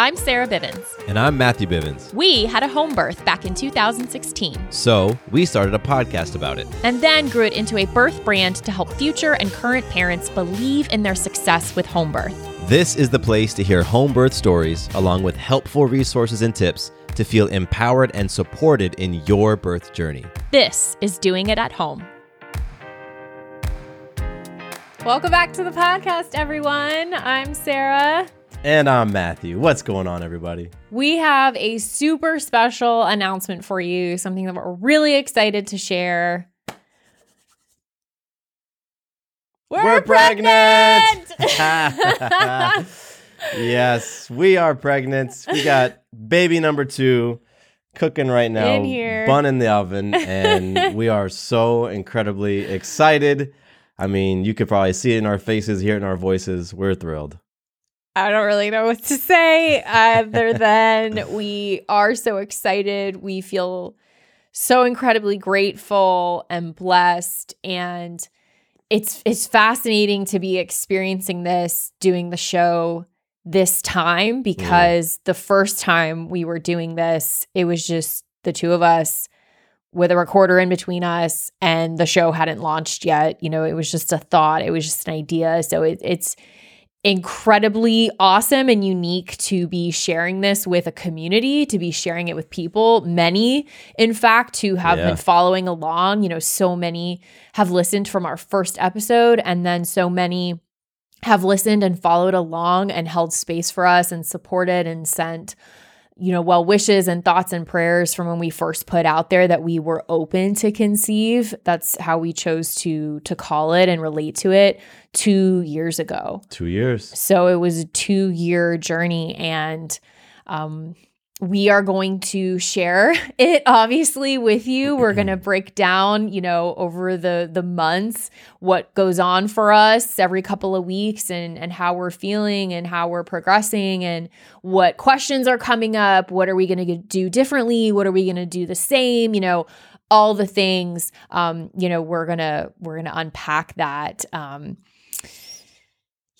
I'm Sarah Bivens. And I'm Matthew Bivens. We had a home birth back in 2016. So we started a podcast about it. And then grew it into a birth brand to help future and current parents believe in their success with home birth. This is the place to hear home birth stories, along with helpful resources and tips to feel empowered and supported in your birth journey. This is Doing It at Home. Welcome back to the podcast, everyone. I'm Sarah. And I'm Matthew. What's going on, everybody? We have a super special announcement for you, something that we're really excited to share. We're, we're pregnant! pregnant! yes, we are pregnant. We got baby number two cooking right now, in here. bun in the oven, and we are so incredibly excited. I mean, you could probably see it in our faces, hear it in our voices. We're thrilled. I don't really know what to say other than we are so excited. We feel so incredibly grateful and blessed and it's it's fascinating to be experiencing this doing the show this time mm. because yeah. the first time we were doing this it was just the two of us with a recorder in between us and the show hadn't launched yet you know it was just a thought it was just an idea so it, it's incredibly awesome and unique to be sharing this with a community, to be sharing it with people. Many, in fact, who have yeah. been following along, you know, so many have listened from our first episode, and then so many have listened and followed along and held space for us and supported and sent you know, well wishes and thoughts and prayers from when we first put out there that we were open to conceive. That's how we chose to to call it and relate to it 2 years ago. 2 years. So it was a 2-year journey and um we are going to share it obviously with you. We're going to break down you know over the the months what goes on for us every couple of weeks and and how we're feeling and how we're progressing and what questions are coming up. What are we going to do differently? What are we going to do the same? You know all the things um you know we're going to we're going to unpack that um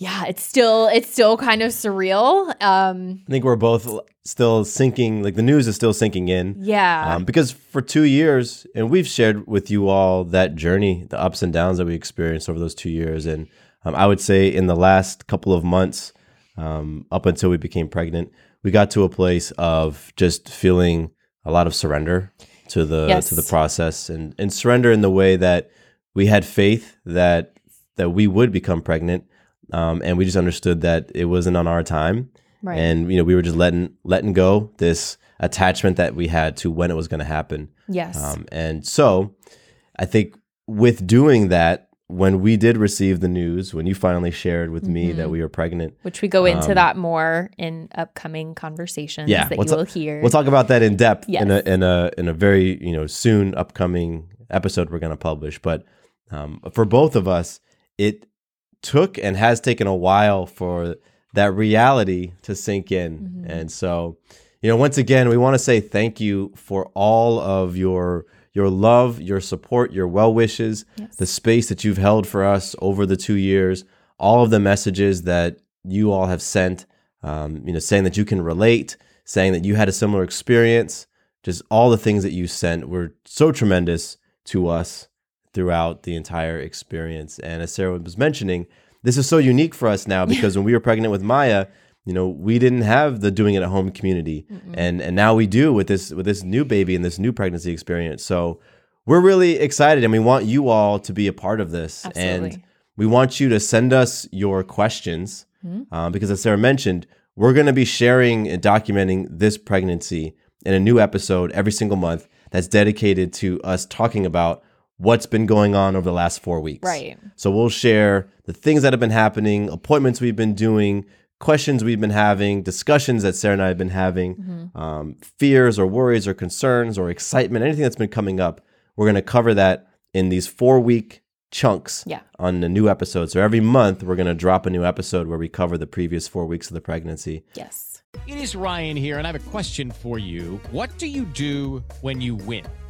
yeah, it's still it's still kind of surreal. Um, I think we're both still sinking. Like the news is still sinking in. Yeah. Um, because for two years, and we've shared with you all that journey, the ups and downs that we experienced over those two years, and um, I would say in the last couple of months, um, up until we became pregnant, we got to a place of just feeling a lot of surrender to the yes. to the process, and and surrender in the way that we had faith that that we would become pregnant um, and we just understood that it wasn't on our time, right. and you know we were just letting letting go this attachment that we had to when it was going to happen. Yes, um, and so I think with doing that, when we did receive the news, when you finally shared with mm-hmm. me that mm-hmm. we were pregnant, which we go into um, that more in upcoming conversations yeah, that we'll you will hear. We'll talk about that in depth yes. in a in a in a very you know soon upcoming episode we're going to publish. But um, for both of us, it took and has taken a while for that reality to sink in. Mm-hmm. And so, you know, once again, we want to say thank you for all of your your love, your support, your well wishes, yes. the space that you've held for us over the two years, all of the messages that you all have sent, um, you know, saying that you can relate, saying that you had a similar experience, just all the things that you sent were so tremendous to us throughout the entire experience. And as Sarah was mentioning, this is so unique for us now because when we were pregnant with Maya, you know we didn't have the doing it at home community Mm-mm. and and now we do with this with this new baby and this new pregnancy experience so we're really excited and we want you all to be a part of this Absolutely. and we want you to send us your questions mm-hmm. uh, because as sarah mentioned we're going to be sharing and documenting this pregnancy in a new episode every single month that's dedicated to us talking about what's been going on over the last four weeks. Right. So we'll share the things that have been happening, appointments we've been doing, questions we've been having, discussions that Sarah and I have been having, mm-hmm. um, fears or worries or concerns or excitement, anything that's been coming up. We're going to cover that in these four week chunks yeah. on the new episode. So every month, we're going to drop a new episode where we cover the previous four weeks of the pregnancy. Yes. It is Ryan here, and I have a question for you. What do you do when you win?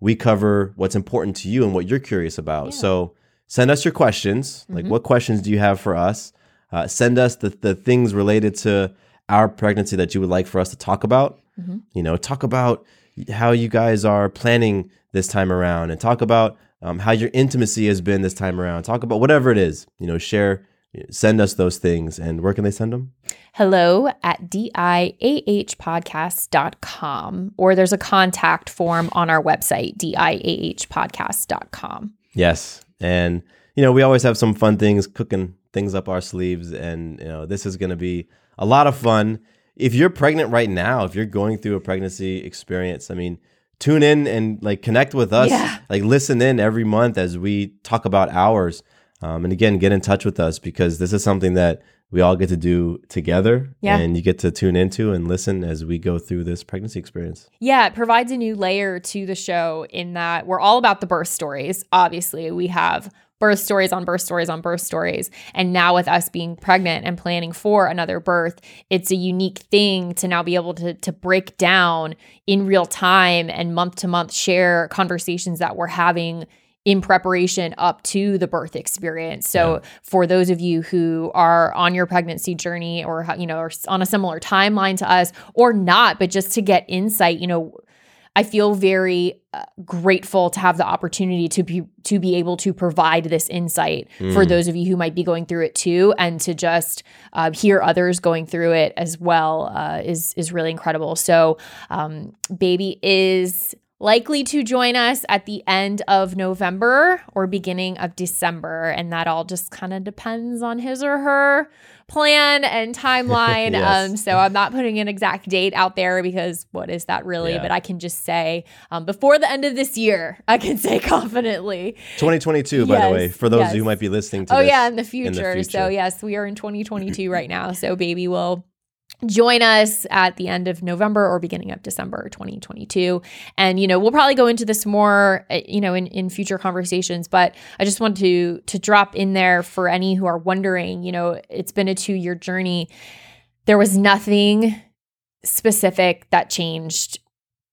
we cover what's important to you and what you're curious about. Yeah. So send us your questions. Like, mm-hmm. what questions do you have for us? Uh, send us the, the things related to our pregnancy that you would like for us to talk about. Mm-hmm. You know, talk about how you guys are planning this time around and talk about um, how your intimacy has been this time around. Talk about whatever it is, you know, share, send us those things. And where can they send them? Hello at diahpodcast.com, or there's a contact form on our website, diahpodcast.com. Yes. And you know, we always have some fun things cooking things up our sleeves, and you know, this is going to be a lot of fun. If you're pregnant right now, if you're going through a pregnancy experience, I mean, tune in and like connect with us. Yeah. Like listen in every month as we talk about ours. Um, and again, get in touch with us because this is something that we all get to do together yeah. and you get to tune into and listen as we go through this pregnancy experience. Yeah, it provides a new layer to the show in that we're all about the birth stories. Obviously, we have birth stories on birth stories on birth stories. And now, with us being pregnant and planning for another birth, it's a unique thing to now be able to, to break down in real time and month to month share conversations that we're having in preparation up to the birth experience. So yeah. for those of you who are on your pregnancy journey or you know are on a similar timeline to us or not but just to get insight, you know, I feel very uh, grateful to have the opportunity to be to be able to provide this insight mm. for those of you who might be going through it too, and to just uh, hear others going through it as well uh, is is really incredible. So, um, baby is likely to join us at the end of November or beginning of December. And that all just kind of depends on his or her plan and timeline. yes. um, so I'm not putting an exact date out there because what is that really? Yeah. But I can just say um, before the end of this year, I can say confidently. 2022, yes, by the way, for those yes. who might be listening to Oh, yeah, in the, in the future. So, yes, we are in 2022 right now. So, baby will join us at the end of November or beginning of December 2022. And, you know, we'll probably go into this more, uh, you know, in, in future conversations, but I just want to, to drop in there for any who are wondering, you know, it's been a two year journey. There was nothing specific that changed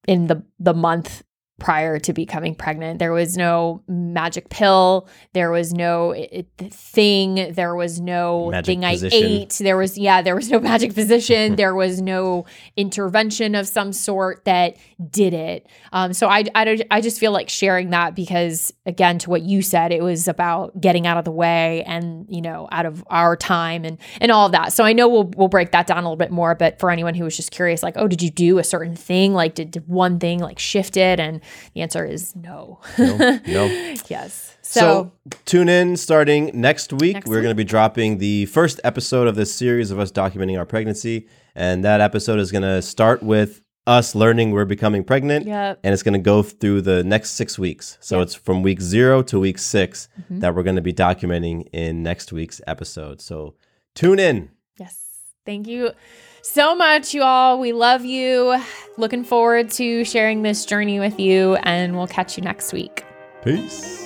in the, the month prior to becoming pregnant. There was no magic pill. There was no it, thing. There was no magic thing physician. I ate. There was, yeah, there was no magic physician. there was no intervention of some sort that did it. Um, so I, I, I just feel like sharing that because, again, to what you said, it was about getting out of the way and, you know, out of our time and, and all of that. So I know we'll, we'll break that down a little bit more. But for anyone who was just curious, like, oh, did you do a certain thing? Like, did, did one thing like shift it? And, the answer is no. No. no. yes. So, so, tune in starting next week. Next We're going to be dropping the first episode of this series of us documenting our pregnancy. And that episode is going to start with us learning we're becoming pregnant. Yep. And it's going to go through the next six weeks. So yep. it's from week zero to week 6 mm-hmm. that we're going to be documenting in next week's episode. So tune in. Yes. Thank you so much, you all. We love you. Looking forward to sharing this journey with you, and we'll catch you next week. Peace.